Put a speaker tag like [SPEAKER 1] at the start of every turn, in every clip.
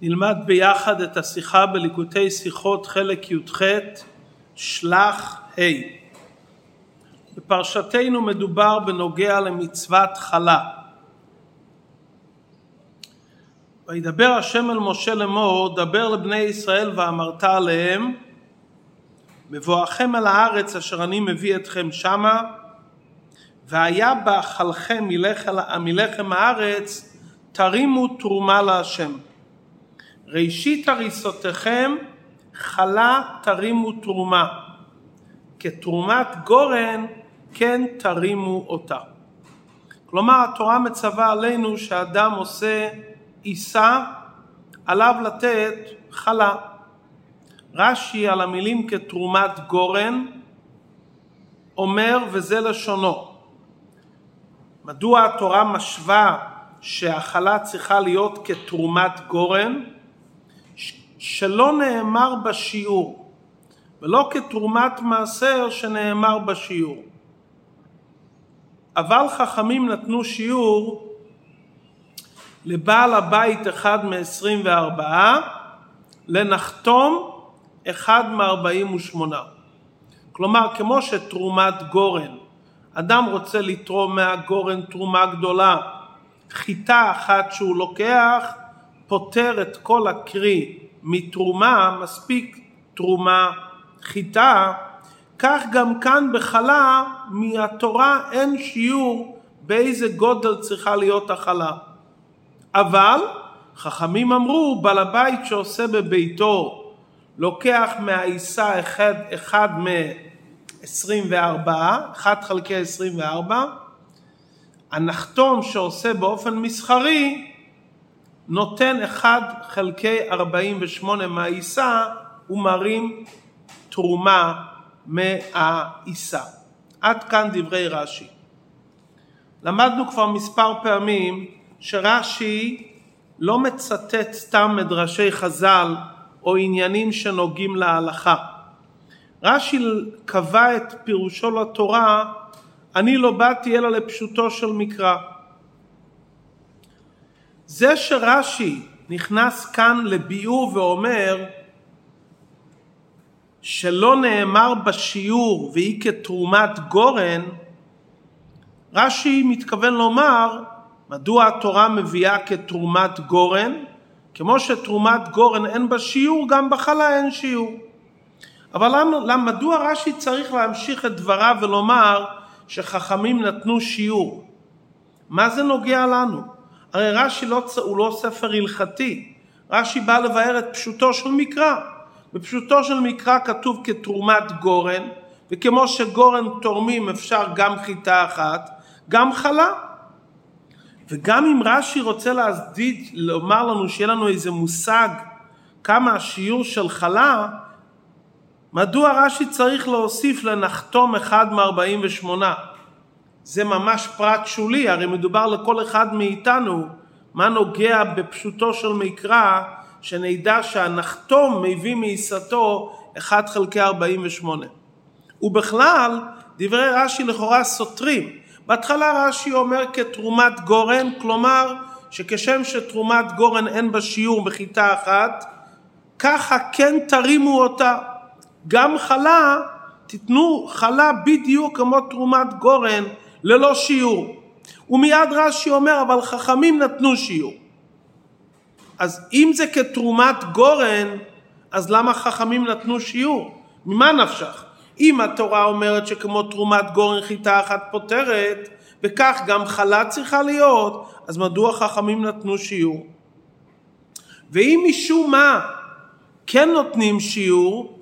[SPEAKER 1] נלמד ביחד את השיחה בליקוטי שיחות חלק י"ח שלח ה'. בפרשתנו מדובר בנוגע למצוות חלה. וידבר השם אל משה לאמור, דבר לבני ישראל ואמרת עליהם, בבואכם אל הארץ אשר אני מביא אתכם שמה, והיה באכלכם מלחם הארץ, תרימו תרומה להשם. ראשית הריסותיכם חלה תרימו תרומה, כתרומת גורן כן תרימו אותה. כלומר התורה מצווה עלינו שאדם עושה עיסה עליו לתת חלה. רש"י על המילים כתרומת גורן אומר וזה לשונו מדוע התורה משווה שהחלה צריכה להיות כתרומת גורן? שלא נאמר בשיעור ולא כתרומת מעשר שנאמר בשיעור. אבל חכמים נתנו שיעור לבעל הבית אחד מ-24, לנחתום אחד מ-48. כלומר, כמו שתרומת גורן, אדם רוצה לתרום מהגורן תרומה גדולה, חיטה אחת שהוא לוקח פותר את כל הקרי מתרומה, מספיק תרומה חיטה, כך גם כאן בחלה מהתורה אין שיעור באיזה גודל צריכה להיות החלה. אבל חכמים אמרו בעל הבית שעושה בביתו לוקח מהעיסה אחד, אחד מ-24, 1 חלקי 24, הנחתום שעושה באופן מסחרי נותן 1 חלקי 48 מהעיסה ומרים תרומה מהעיסה. עד כאן דברי רש"י. למדנו כבר מספר פעמים שרש"י לא מצטט סתם מדרשי חז"ל או עניינים שנוגעים להלכה. רש"י קבע את פירושו לתורה אני לא באתי אלא לפשוטו של מקרא. זה שרש"י נכנס כאן לביאור ואומר שלא נאמר בשיעור והיא כתרומת גורן, רש"י מתכוון לומר מדוע התורה מביאה כתרומת גורן? כמו שתרומת גורן אין בה שיעור, גם בחלה אין שיעור. אבל למה, למה, מדוע רש"י צריך להמשיך את דבריו ולומר שחכמים נתנו שיעור? מה זה נוגע לנו? הרי רש"י לא, הוא לא ספר הלכתי, רש"י בא לבאר את פשוטו של מקרא. בפשוטו של מקרא כתוב כתרומת גורן, וכמו שגורן תורמים אפשר גם חיטה אחת, גם חלה. וגם אם רש"י רוצה להזדיד, לומר לנו שיהיה לנו איזה מושג כמה השיעור של חלה, מדוע רש"י צריך להוסיף לנחתום אחד מ-48? זה ממש פרט שולי, הרי מדובר לכל אחד מאיתנו, מה נוגע בפשוטו של מקרא, שנדע שהנחתום מביא מעיסתו 1 חלקי 48. ובכלל, דברי רש"י לכאורה סותרים. בהתחלה רש"י אומר כתרומת גורן, כלומר שכשם שתרומת גורן אין בה שיעור בחיטה אחת, ככה כן תרימו אותה. גם חלה, תיתנו חלה בדיוק כמו תרומת גורן ללא שיעור. ומיד רש"י אומר אבל חכמים נתנו שיעור. אז אם זה כתרומת גורן, אז למה חכמים נתנו שיעור? ממה נפשך? אם התורה אומרת שכמו תרומת גורן חיטה אחת פותרת, וכך גם חלה צריכה להיות, אז מדוע חכמים נתנו שיעור? ואם משום מה כן נותנים שיעור,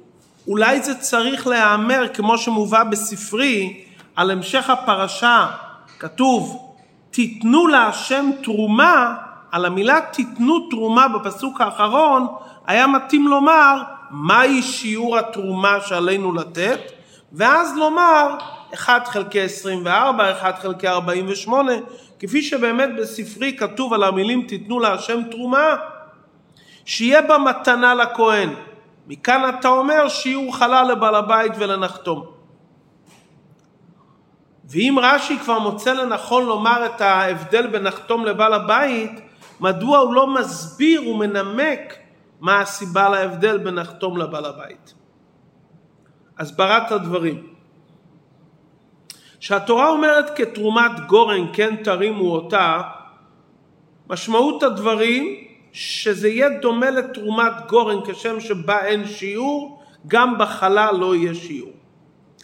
[SPEAKER 1] אולי זה צריך להיאמר כמו שמובא בספרי על המשך הפרשה, כתוב תיתנו להשם תרומה, על המילה תיתנו תרומה בפסוק האחרון, היה מתאים לומר מהי שיעור התרומה שעלינו לתת, ואז לומר 1 חלקי 24, 1 חלקי 48, כפי שבאמת בספרי כתוב על המילים תיתנו להשם תרומה, שיהיה בה מתנה לכהן. מכאן אתה אומר שיעור חלל לבעל הבית ולנחתום. ואם רש"י כבר מוצא לנכון לומר את ההבדל בין נחתום לבעל הבית, מדוע הוא לא מסביר ומנמק מה הסיבה להבדל בין נחתום לבעל הבית. הסברת הדברים. כשהתורה אומרת כתרומת גורן כן תרימו אותה, משמעות הדברים שזה יהיה דומה לתרומת גורן כשם שבה אין שיעור, גם בחלה לא יהיה שיעור.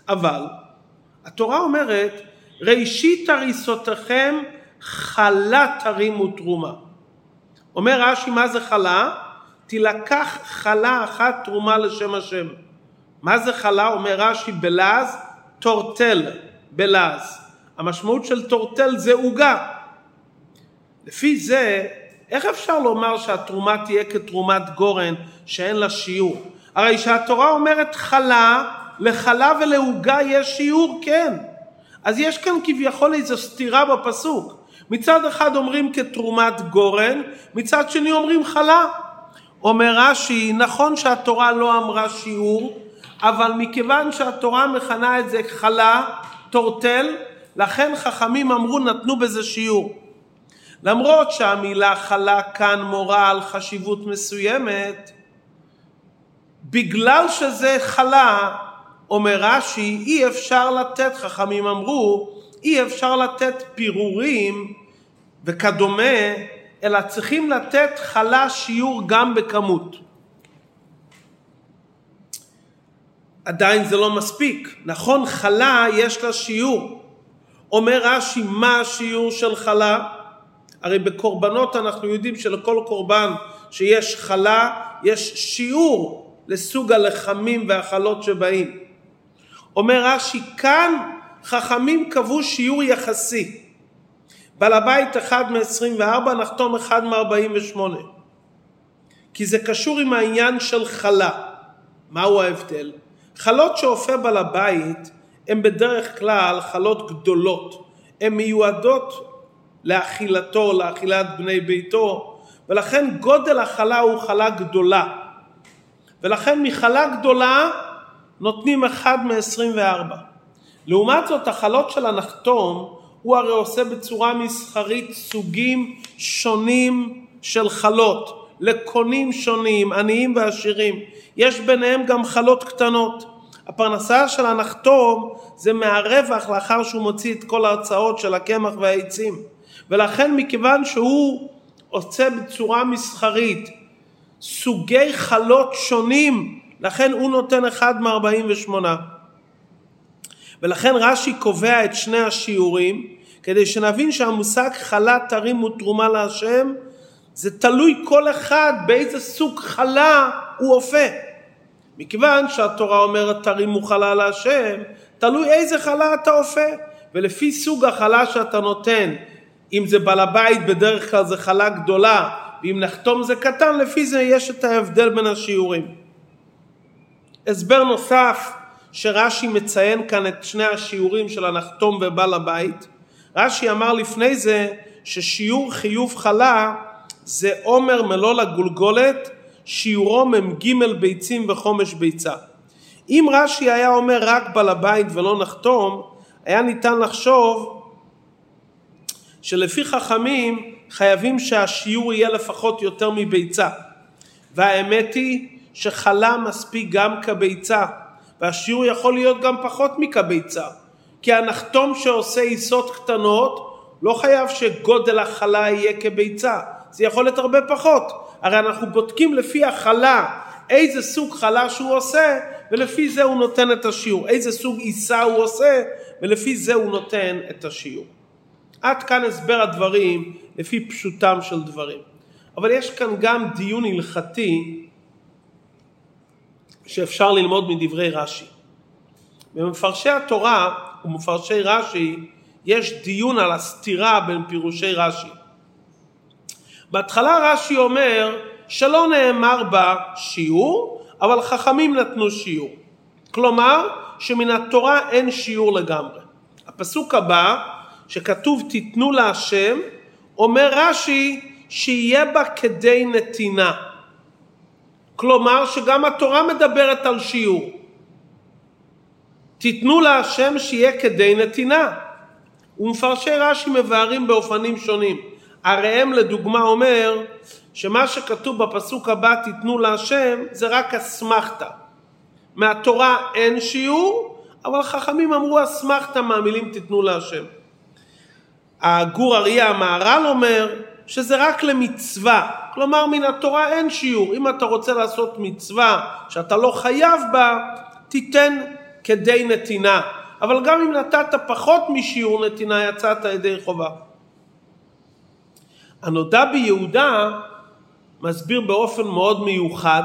[SPEAKER 1] אבל התורה אומרת ראשית הריסותיכם חלה תרימו תרומה. אומר רש"י מה זה חלה? תילקח חלה אחת תרומה לשם השם. מה זה חלה? אומר רש"י בלעז טורטל בלעז. המשמעות של טורטל זה עוגה. לפי זה, איך אפשר לומר שהתרומה תהיה כתרומת גורן שאין לה שיעור? הרי שהתורה אומרת חלה, לחלה ולעוגה יש שיעור, כן. אז יש כאן כביכול איזו סתירה בפסוק. מצד אחד אומרים כתרומת גורן, מצד שני אומרים חלה. אומר רש"י, נכון שהתורה לא אמרה שיעור, אבל מכיוון שהתורה מכנה את זה חלה, טורטל, לכן חכמים אמרו נתנו בזה שיעור. למרות שהמילה חלה כאן מורה על חשיבות מסוימת, בגלל שזה חלה, אומר רש"י, אי אפשר לתת, חכמים אמרו, אי אפשר לתת פירורים וכדומה, אלא צריכים לתת חלה שיעור גם בכמות. עדיין זה לא מספיק. נכון, חלה יש לה שיעור. אומר רש"י, מה השיעור של חלה? הרי בקורבנות אנחנו יודעים שלכל קורבן שיש חלה, יש שיעור לסוג הלחמים והחלות שבאים. אומר רש"י, כאן חכמים קבעו שיעור יחסי. בעל הבית אחד מ-24, נחתום אחד מ-48. כי זה קשור עם העניין של חלה. מהו ההבדל? חלות שאופה בעל הבית הן בדרך כלל חלות גדולות. הן מיועדות לאכילתו, לאכילת בני ביתו, ולכן גודל החלה הוא חלה גדולה. ולכן מחלה גדולה נותנים אחד מ-24. לעומת זאת החלות של הנחתום הוא הרי עושה בצורה מסחרית סוגים שונים של חלות, לקונים שונים, עניים ועשירים. יש ביניהם גם חלות קטנות. הפרנסה של הנחתום זה מהרווח לאחר שהוא מוציא את כל ההוצאות של הקמח והעצים. ולכן מכיוון שהוא עושה בצורה מסחרית סוגי חלות שונים, לכן הוא נותן אחד מ-48. ולכן רש"י קובע את שני השיעורים, כדי שנבין שהמושג חלה תרימו תרומה להשם, זה תלוי כל אחד באיזה סוג חלה הוא אופה. מכיוון שהתורה אומרת תרימו חלה להשם, תלוי איזה חלה אתה אופה. ולפי סוג החלה שאתה נותן, אם זה בעל הבית בדרך כלל זה חלה גדולה, ואם נחתום זה קטן, לפי זה יש את ההבדל בין השיעורים. הסבר נוסף שרש"י מציין כאן את שני השיעורים של הנחתום ובעל הבית. רש"י אמר לפני זה ששיעור חיוב חלה זה עומר מלוא לגולגולת, שיעורו מ"ג ביצים וחומש ביצה. אם רש"י היה אומר רק בעל הבית ולא נחתום, היה ניתן לחשוב שלפי חכמים חייבים שהשיעור יהיה לפחות יותר מביצה. והאמת היא שחלה מספיק גם כביצה, והשיעור יכול להיות גם פחות מכביצה. כי הנחתום שעושה עיסות קטנות לא חייב שגודל החלה יהיה כביצה, זה יכול להיות הרבה פחות. הרי אנחנו בודקים לפי החלה איזה סוג חלה שהוא עושה ולפי זה הוא נותן את השיעור, איזה סוג עיסה הוא עושה ולפי זה הוא נותן את השיעור. עד כאן הסבר הדברים לפי פשוטם של דברים. אבל יש כאן גם דיון הלכתי שאפשר ללמוד מדברי רש"י. במפרשי התורה ומפרשי רש"י יש דיון על הסתירה בין פירושי רש"י. בהתחלה רש"י אומר שלא נאמר בה שיעור, אבל חכמים נתנו שיעור. כלומר, שמן התורה אין שיעור לגמרי. הפסוק הבא, שכתוב תיתנו להשם, אומר רש"י שיהיה בה כדי נתינה. כלומר שגם התורה מדברת על שיעור. תיתנו להשם שיהיה כדי נתינה. ומפרשי רש"י מבארים באופנים שונים. הראם לדוגמה אומר שמה שכתוב בפסוק הבא תיתנו להשם זה רק אסמכתה. מהתורה אין שיעור, אבל חכמים אמרו אסמכתה מהמילים תיתנו להשם. הגור אריה המהר"ל אומר שזה רק למצווה, כלומר מן התורה אין שיעור, אם אתה רוצה לעשות מצווה שאתה לא חייב בה, תיתן כדי נתינה, אבל גם אם נתת פחות משיעור נתינה יצאת ידי חובה. הנודע ביהודה מסביר באופן מאוד מיוחד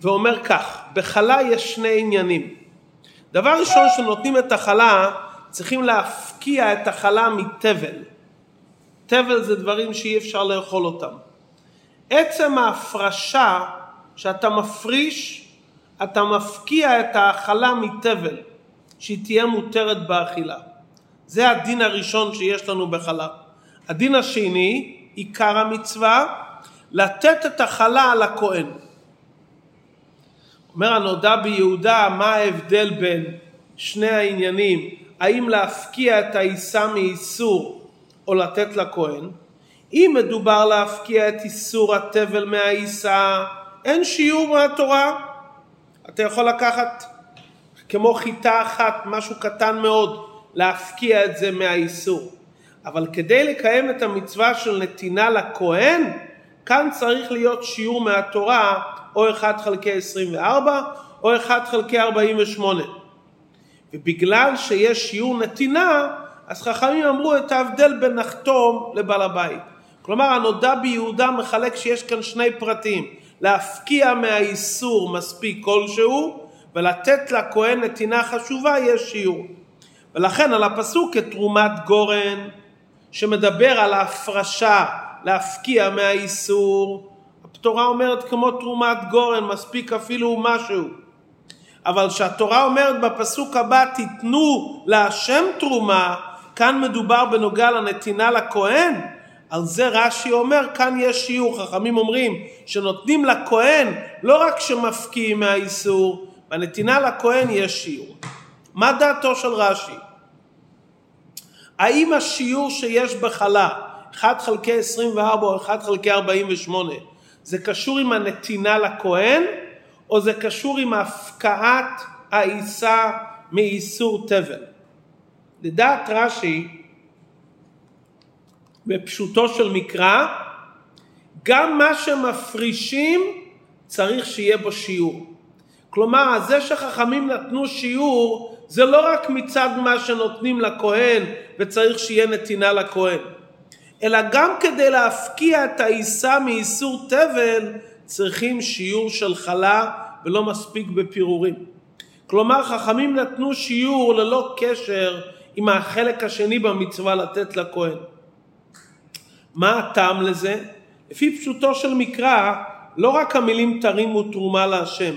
[SPEAKER 1] ואומר כך, בחלה יש שני עניינים. דבר ראשון שנותנים את החלה צריכים להפקיע את החלה מתבל. תבל זה דברים שאי אפשר לאכול אותם. עצם ההפרשה שאתה מפריש, אתה מפקיע את ההאכלה מתבל, שהיא תהיה מותרת באכילה. זה הדין הראשון שיש לנו בחלה. הדין השני, עיקר המצווה, לתת את החלה על הכהן. אומר הנודע ביהודה, מה ההבדל בין שני העניינים, האם להפקיע את העיסה מאיסור או לתת לכהן? אם מדובר להפקיע את איסור התבל מהעיסה, אין שיעור מהתורה. אתה יכול לקחת כמו חיטה אחת, משהו קטן מאוד, להפקיע את זה מהאיסור. אבל כדי לקיים את המצווה של נתינה לכהן, כאן צריך להיות שיעור מהתורה, או 1 חלקי 24, או 1 חלקי 48. ובגלל שיש שיעור נתינה, אז חכמים אמרו את ההבדל בין נחתום לבעל הבית. כלומר, הנודע ביהודה מחלק שיש כאן שני פרטים. להפקיע מהאיסור מספיק כלשהו, ולתת לכהן נתינה חשובה יש שיעור. ולכן על הפסוק כתרומת גורן, שמדבר על ההפרשה להפקיע מהאיסור, התורה אומרת כמו תרומת גורן, מספיק אפילו משהו. אבל כשהתורה אומרת בפסוק הבא תיתנו להשם תרומה, כאן מדובר בנוגע לנתינה לכהן, על זה רש"י אומר כאן יש שיעור, חכמים אומרים שנותנים לכהן לא רק שמפקיעים מהאיסור, בנתינה לכהן יש שיעור. מה דעתו של רש"י? האם השיעור שיש בחלה, 1 חלקי 24 או 1 חלקי 48, זה קשור עם הנתינה לכהן, או זה קשור עם הפקעת העיסה מאיסור תבל? לדעת רש"י, בפשוטו של מקרא, גם מה שמפרישים צריך שיהיה בו שיעור. כלומר, זה שחכמים נתנו שיעור, זה לא רק מצד מה שנותנים לכהן וצריך שיהיה נתינה לכהן, אלא גם כדי להפקיע את העיסה מאיסור תבל, צריכים שיעור של חלה ולא מספיק בפירורים. כלומר, חכמים נתנו שיעור ללא קשר עם החלק השני במצווה לתת לכהן. מה הטעם לזה? לפי פשוטו של מקרא, לא רק המילים תרימו תרומה להשם,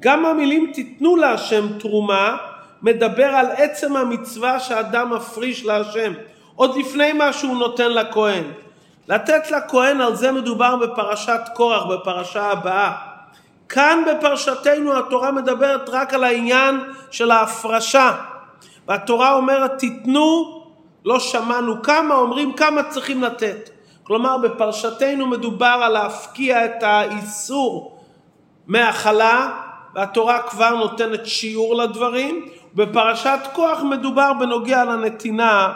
[SPEAKER 1] גם המילים תיתנו להשם תרומה, מדבר על עצם המצווה שאדם מפריש להשם, עוד לפני מה שהוא נותן לכהן. לתת לכהן, על זה מדובר בפרשת קורח, בפרשה הבאה. כאן בפרשתנו התורה מדברת רק על העניין של ההפרשה. והתורה אומרת תיתנו, לא שמענו כמה, אומרים כמה צריכים לתת. כלומר בפרשתנו מדובר על להפקיע את האיסור מהחלה והתורה כבר נותנת שיעור לדברים. בפרשת כוח מדובר בנוגע לנתינה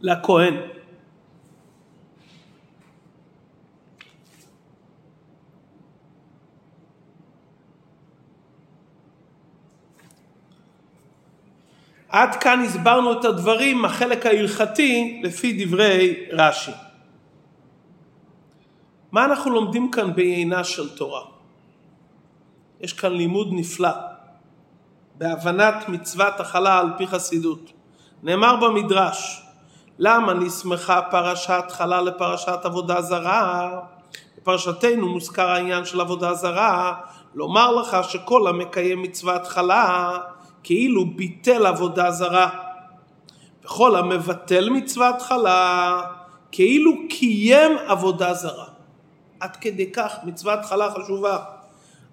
[SPEAKER 1] לכהן. עד כאן הסברנו את הדברים, החלק ההלכתי, לפי דברי רש"י. מה אנחנו לומדים כאן בעינה של תורה? יש כאן לימוד נפלא בהבנת מצוות החלה על פי חסידות. נאמר במדרש, למה נסמכה פרשת חלה לפרשת עבודה זרה? בפרשתנו מוזכר העניין של עבודה זרה, לומר לך שכל המקיים מצוות חלה כאילו ביטל עבודה זרה. וכל המבטל מצוות חלה כאילו קיים עבודה זרה. עד כדי כך מצוות חלה חשובה.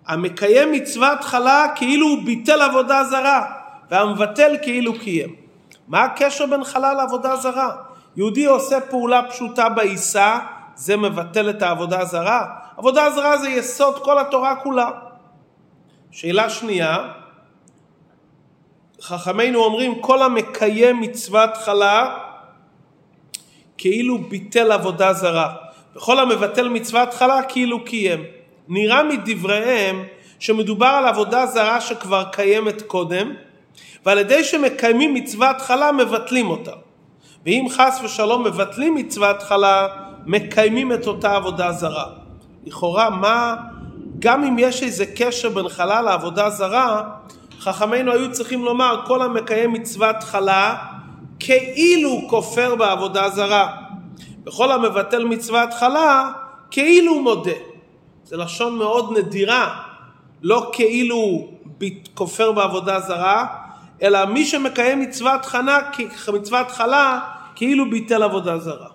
[SPEAKER 1] המקיים מצוות חלה כאילו הוא ביטל עבודה זרה, והמבטל כאילו קיים. מה הקשר בין חלה לעבודה זרה? יהודי עושה פעולה פשוטה בעיסה, זה מבטל את העבודה הזרה. עבודה הזרה זה יסוד כל התורה כולה. שאלה שנייה, חכמינו אומרים כל המקיים מצוות חלה כאילו ביטל עבודה זרה. וכל המבטל מצוות חלה כאילו קיים. נראה מדבריהם שמדובר על עבודה זרה שכבר קיימת קודם, ועל ידי שמקיימים מצוות חלה מבטלים אותה. ואם חס ושלום מבטלים מצוות חלה, מקיימים את אותה עבודה זרה. לכאורה מה, גם אם יש איזה קשר בין חלה לעבודה זרה, חכמינו היו צריכים לומר כל המקיים מצוות חלה כאילו כופר בעבודה זרה. וכל המבטל מצוות חלה כאילו מודה. זה לשון מאוד נדירה, לא כאילו כופר בעבודה זרה, אלא מי שמקיים מצוות חנה, מצוות חלה כאילו ביטל עבודה זרה.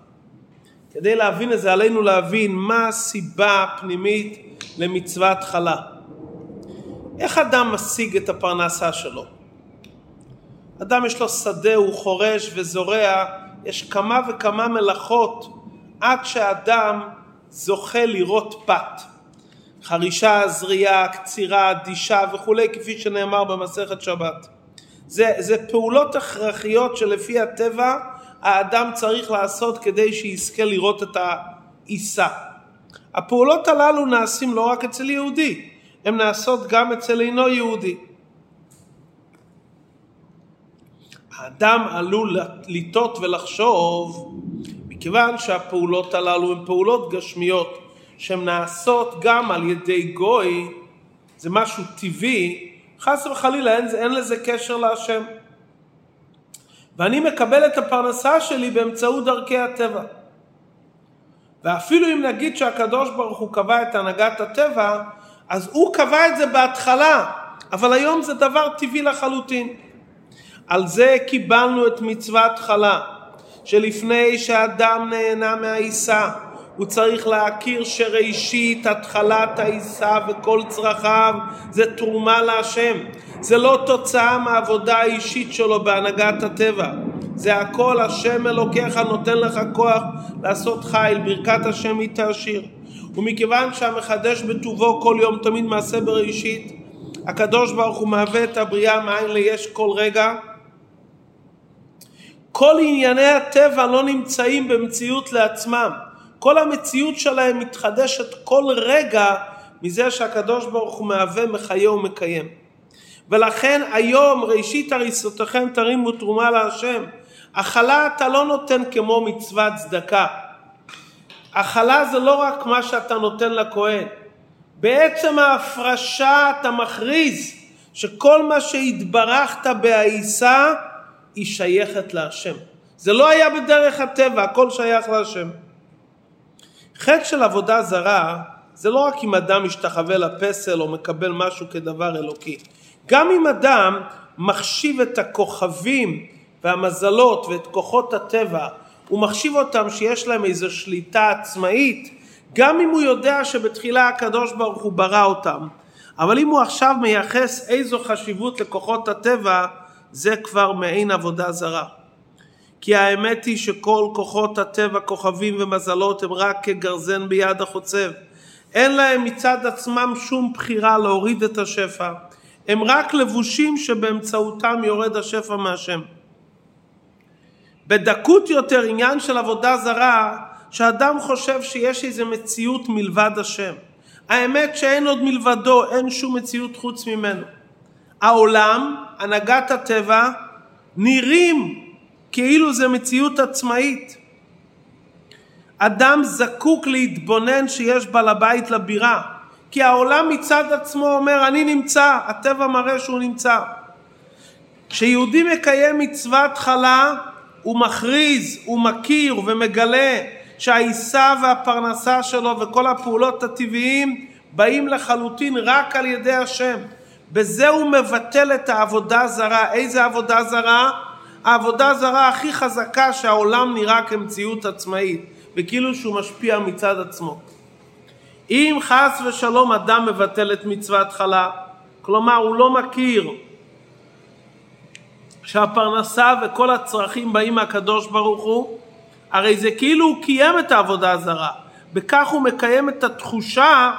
[SPEAKER 1] כדי להבין את זה עלינו להבין מה הסיבה הפנימית למצוות חלה. איך אדם משיג את הפרנסה שלו? אדם יש לו שדה, הוא חורש וזורע, יש כמה וכמה מלאכות עד שאדם זוכה לראות פת. חרישה, זריעה, קצירה, דישה וכולי, כפי שנאמר במסכת שבת. זה, זה פעולות הכרחיות שלפי הטבע האדם צריך לעשות כדי שיזכה לראות את העיסה. הפעולות הללו נעשים לא רק אצל יהודי, הן נעשות גם אצל אינו יהודי. האדם עלול לטעות ולחשוב, מכיוון שהפעולות הללו הן פעולות גשמיות, שהן נעשות גם על ידי גוי, זה משהו טבעי, חס וחלילה אין, אין לזה קשר להשם. ואני מקבל את הפרנסה שלי באמצעות דרכי הטבע. ואפילו אם נגיד שהקדוש ברוך הוא קבע את הנהגת הטבע, אז הוא קבע את זה בהתחלה, אבל היום זה דבר טבעי לחלוטין. על זה קיבלנו את מצוות חלה, שלפני שאדם נהנה מהעיסה, הוא צריך להכיר שראשית התחלת העיסה וכל צרכיו זה תרומה להשם. זה לא תוצאה מהעבודה האישית שלו בהנהגת הטבע. זה הכל השם אלוקיך נותן לך כוח לעשות חיל, ברכת השם היא תעשיר. ומכיוון שהמחדש בטובו כל יום תמיד מעשה בראשית, הקדוש ברוך הוא מהווה את הבריאה מאין ליש כל רגע. כל ענייני הטבע לא נמצאים במציאות לעצמם. כל המציאות שלהם מתחדשת כל רגע מזה שהקדוש ברוך הוא מהווה, מחיה ומקיים. ולכן היום ראשית הריסותיכם תרימו תרומה להשם. הכלה אתה לא נותן כמו מצוות צדקה. הכלה זה לא רק מה שאתה נותן לכהן. בעצם ההפרשה אתה מכריז שכל מה שהתברכת בעיסה היא שייכת להשם. זה לא היה בדרך הטבע, הכל שייך להשם. חטא של עבודה זרה זה לא רק אם אדם משתחווה לפסל או מקבל משהו כדבר אלוקי. גם אם אדם מחשיב את הכוכבים והמזלות ואת כוחות הטבע, הוא מחשיב אותם שיש להם איזו שליטה עצמאית, גם אם הוא יודע שבתחילה הקדוש ברוך הוא ברא אותם. אבל אם הוא עכשיו מייחס איזו חשיבות לכוחות הטבע, זה כבר מעין עבודה זרה. כי האמת היא שכל כוחות הטבע, כוכבים ומזלות הם רק כגרזן ביד החוצב. אין להם מצד עצמם שום בחירה להוריד את השפע. הם רק לבושים שבאמצעותם יורד השפע מהשם. בדקות יותר עניין של עבודה זרה, שאדם חושב שיש איזו מציאות מלבד השם. האמת שאין עוד מלבדו, אין שום מציאות חוץ ממנו. העולם, הנהגת הטבע, נראים כאילו זה מציאות עצמאית. אדם זקוק להתבונן שיש בעל הבית לבירה, כי העולם מצד עצמו אומר אני נמצא, הטבע מראה שהוא נמצא. כשיהודי מקיים מצוות חלה הוא מכריז, הוא מכיר ומגלה שהעיסה והפרנסה שלו וכל הפעולות הטבעיים באים לחלוטין רק על ידי השם. בזה הוא מבטל את העבודה זרה. איזה עבודה זרה? העבודה זרה הכי חזקה שהעולם נראה כמציאות עצמאית, וכאילו שהוא משפיע מצד עצמו. אם חס ושלום אדם מבטל את מצוות חלה, כלומר הוא לא מכיר שהפרנסה וכל הצרכים באים מהקדוש ברוך הוא, הרי זה כאילו הוא קיים את העבודה הזרה. בכך הוא מקיים את התחושה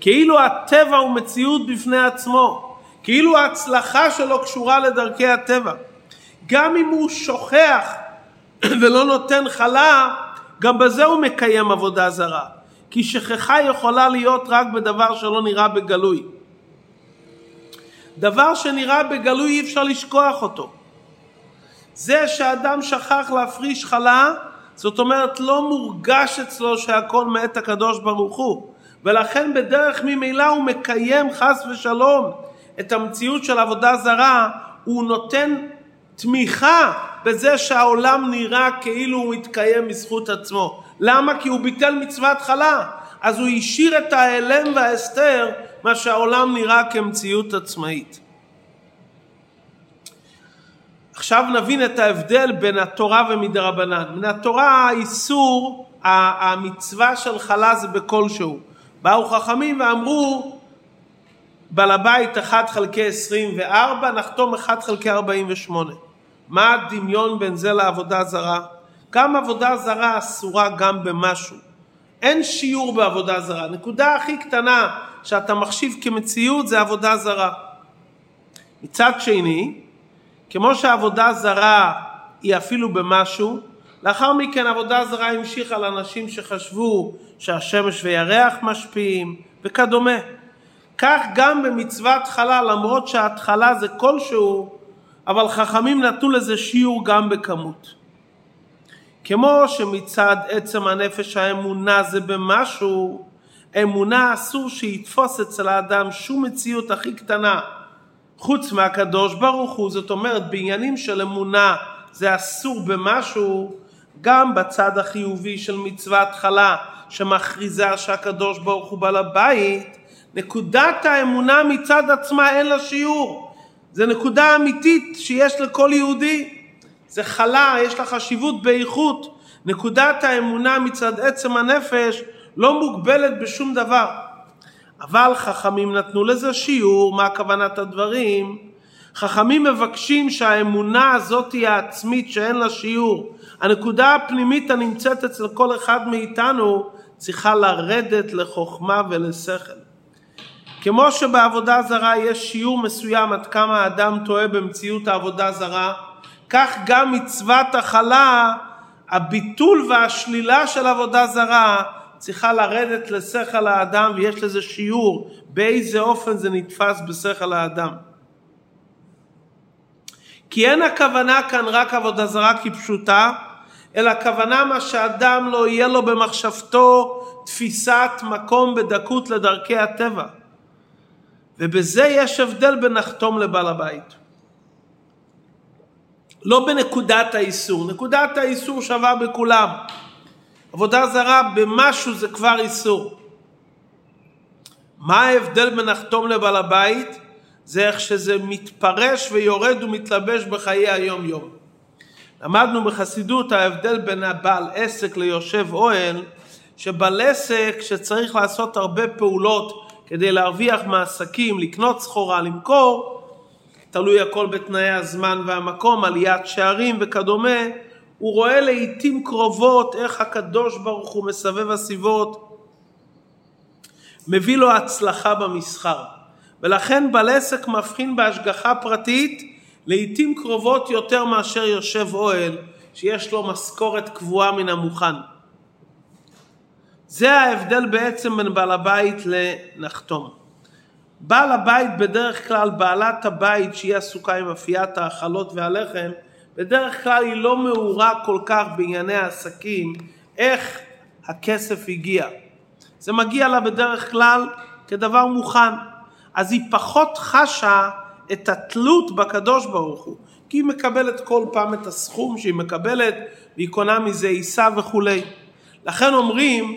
[SPEAKER 1] כאילו הטבע הוא מציאות בפני עצמו, כאילו ההצלחה שלו קשורה לדרכי הטבע. גם אם הוא שוכח ולא נותן חלה, גם בזה הוא מקיים עבודה זרה. כי שכחה יכולה להיות רק בדבר שלא נראה בגלוי. דבר שנראה בגלוי אי אפשר לשכוח אותו. זה שאדם שכח להפריש חלה, זאת אומרת לא מורגש אצלו שהכל מאת הקדוש ברוך הוא. ולכן בדרך ממילא הוא מקיים חס ושלום את המציאות של עבודה זרה, הוא נותן תמיכה בזה שהעולם נראה כאילו הוא מתקיים בזכות עצמו. למה? כי הוא ביטל מצוות חלה. אז הוא השאיר את ההלם וההסתר, מה שהעולם נראה כמציאות עצמאית. עכשיו נבין את ההבדל בין התורה ומדרבנן. מן התורה האיסור, המצווה של חלה זה בכלשהו. באו חכמים ואמרו בעל הבית 1 חלקי 24 נחתום 1 חלקי 48 מה הדמיון בין זה לעבודה זרה? גם עבודה זרה אסורה גם במשהו אין שיעור בעבודה זרה נקודה הכי קטנה שאתה מחשיב כמציאות זה עבודה זרה מצד שני כמו שעבודה זרה היא אפילו במשהו לאחר מכן עבודה זרה המשיכה לאנשים שחשבו שהשמש וירח משפיעים וכדומה. כך גם במצוות חלה, למרות שההתחלה זה כלשהו, אבל חכמים נתנו לזה שיעור גם בכמות. כמו שמצד עצם הנפש האמונה זה במשהו, אמונה אסור שיתפוס אצל האדם שום מציאות הכי קטנה חוץ מהקדוש ברוך הוא, זאת אומרת בעניינים של אמונה זה אסור במשהו, גם בצד החיובי של מצוות חלה שמכריזה שהקדוש ברוך הוא בעל הבית, נקודת האמונה מצד עצמה אין לה שיעור. זה נקודה אמיתית שיש לכל יהודי. זה חלה, יש לה חשיבות באיכות. נקודת האמונה מצד עצם הנפש לא מוגבלת בשום דבר. אבל חכמים נתנו לזה שיעור, מה כוונת הדברים? חכמים מבקשים שהאמונה הזאת היא העצמית שאין לה שיעור. הנקודה הפנימית הנמצאת אצל כל אחד מאיתנו צריכה לרדת לחוכמה ולשכל. כמו שבעבודה זרה יש שיעור מסוים עד כמה האדם טועה במציאות העבודה זרה, כך גם מצוות החלה, הביטול והשלילה של עבודה זרה צריכה לרדת לשכל האדם ויש לזה שיעור באיזה אופן זה נתפס בשכל האדם. כי אין הכוונה כאן רק עבודה זרה כפשוטה, אלא הכוונה מה שאדם לא יהיה לו במחשבתו תפיסת מקום בדקות לדרכי הטבע. ובזה יש הבדל בין נחתום לבעל הבית. לא בנקודת האיסור, נקודת האיסור שווה בכולם. עבודה זרה במשהו זה כבר איסור. מה ההבדל בין נחתום לבעל הבית? זה איך שזה מתפרש ויורד ומתלבש בחיי היום יום. למדנו בחסידות ההבדל בין הבעל עסק ליושב אוהל, שבעל עסק שצריך לעשות הרבה פעולות כדי להרוויח מעסקים, לקנות סחורה, למכור, תלוי הכל בתנאי הזמן והמקום, עליית שערים וכדומה, הוא רואה לעיתים קרובות איך הקדוש ברוך הוא מסבב הסיבות, מביא לו הצלחה במסחר. ולכן בעל עסק מבחין בהשגחה פרטית לעיתים קרובות יותר מאשר יושב אוהל שיש לו משכורת קבועה מן המוכן. זה ההבדל בעצם בין בעל הבית לנחתום. בעל הבית בדרך כלל, בעלת הבית שהיא עסוקה עם אפיית ההאכלות והלחם, בדרך כלל היא לא מעורה כל כך בענייני העסקים, איך הכסף הגיע. זה מגיע לה בדרך כלל כדבר מוכן. אז היא פחות חשה את התלות בקדוש ברוך הוא, כי היא מקבלת כל פעם את הסכום שהיא מקבלת והיא קונה מזה עיסה וכולי. לכן אומרים,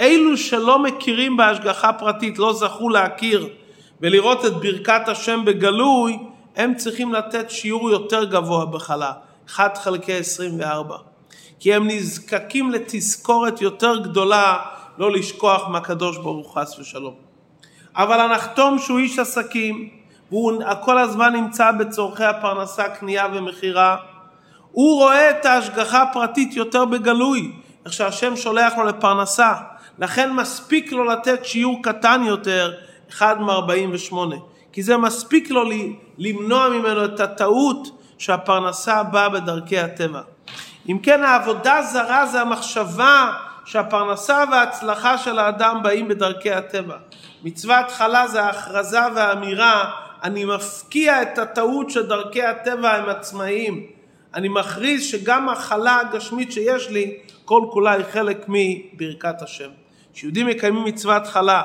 [SPEAKER 1] אלו שלא מכירים בהשגחה פרטית, לא זכו להכיר ולראות את ברכת השם בגלוי, הם צריכים לתת שיעור יותר גבוה בחלה, 1 חלקי 24. כי הם נזקקים לתזכורת יותר גדולה לא לשכוח מהקדוש ברוך חס ושלום. אבל הנחתום שהוא איש עסקים, והוא כל הזמן נמצא בצורכי הפרנסה, קנייה ומכירה, הוא רואה את ההשגחה הפרטית יותר בגלוי, איך שהשם שולח לו לפרנסה. לכן מספיק לו לתת שיעור קטן יותר, 1 מ-48. כי זה מספיק לו למנוע ממנו את הטעות שהפרנסה באה בדרכי הטבע. אם כן העבודה זרה זה המחשבה שהפרנסה וההצלחה של האדם באים בדרכי הטבע. מצוות חלה זה ההכרזה והאמירה אני מפקיע את הטעות של דרכי הטבע הם עצמאיים. אני מכריז שגם החלה הגשמית שיש לי כל כולה היא חלק מברכת השם. כשיהודים מקיימים מצוות חלה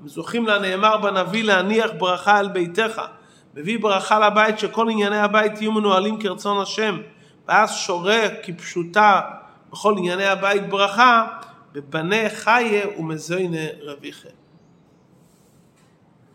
[SPEAKER 1] הם זוכים לנאמר בנביא להניח ברכה על ביתך מביא ברכה לבית שכל ענייני הבית יהיו מנוהלים כרצון השם ואז שורה כפשוטה בכל ענייני הבית ברכה בבנה חיה ומזוינה רביכה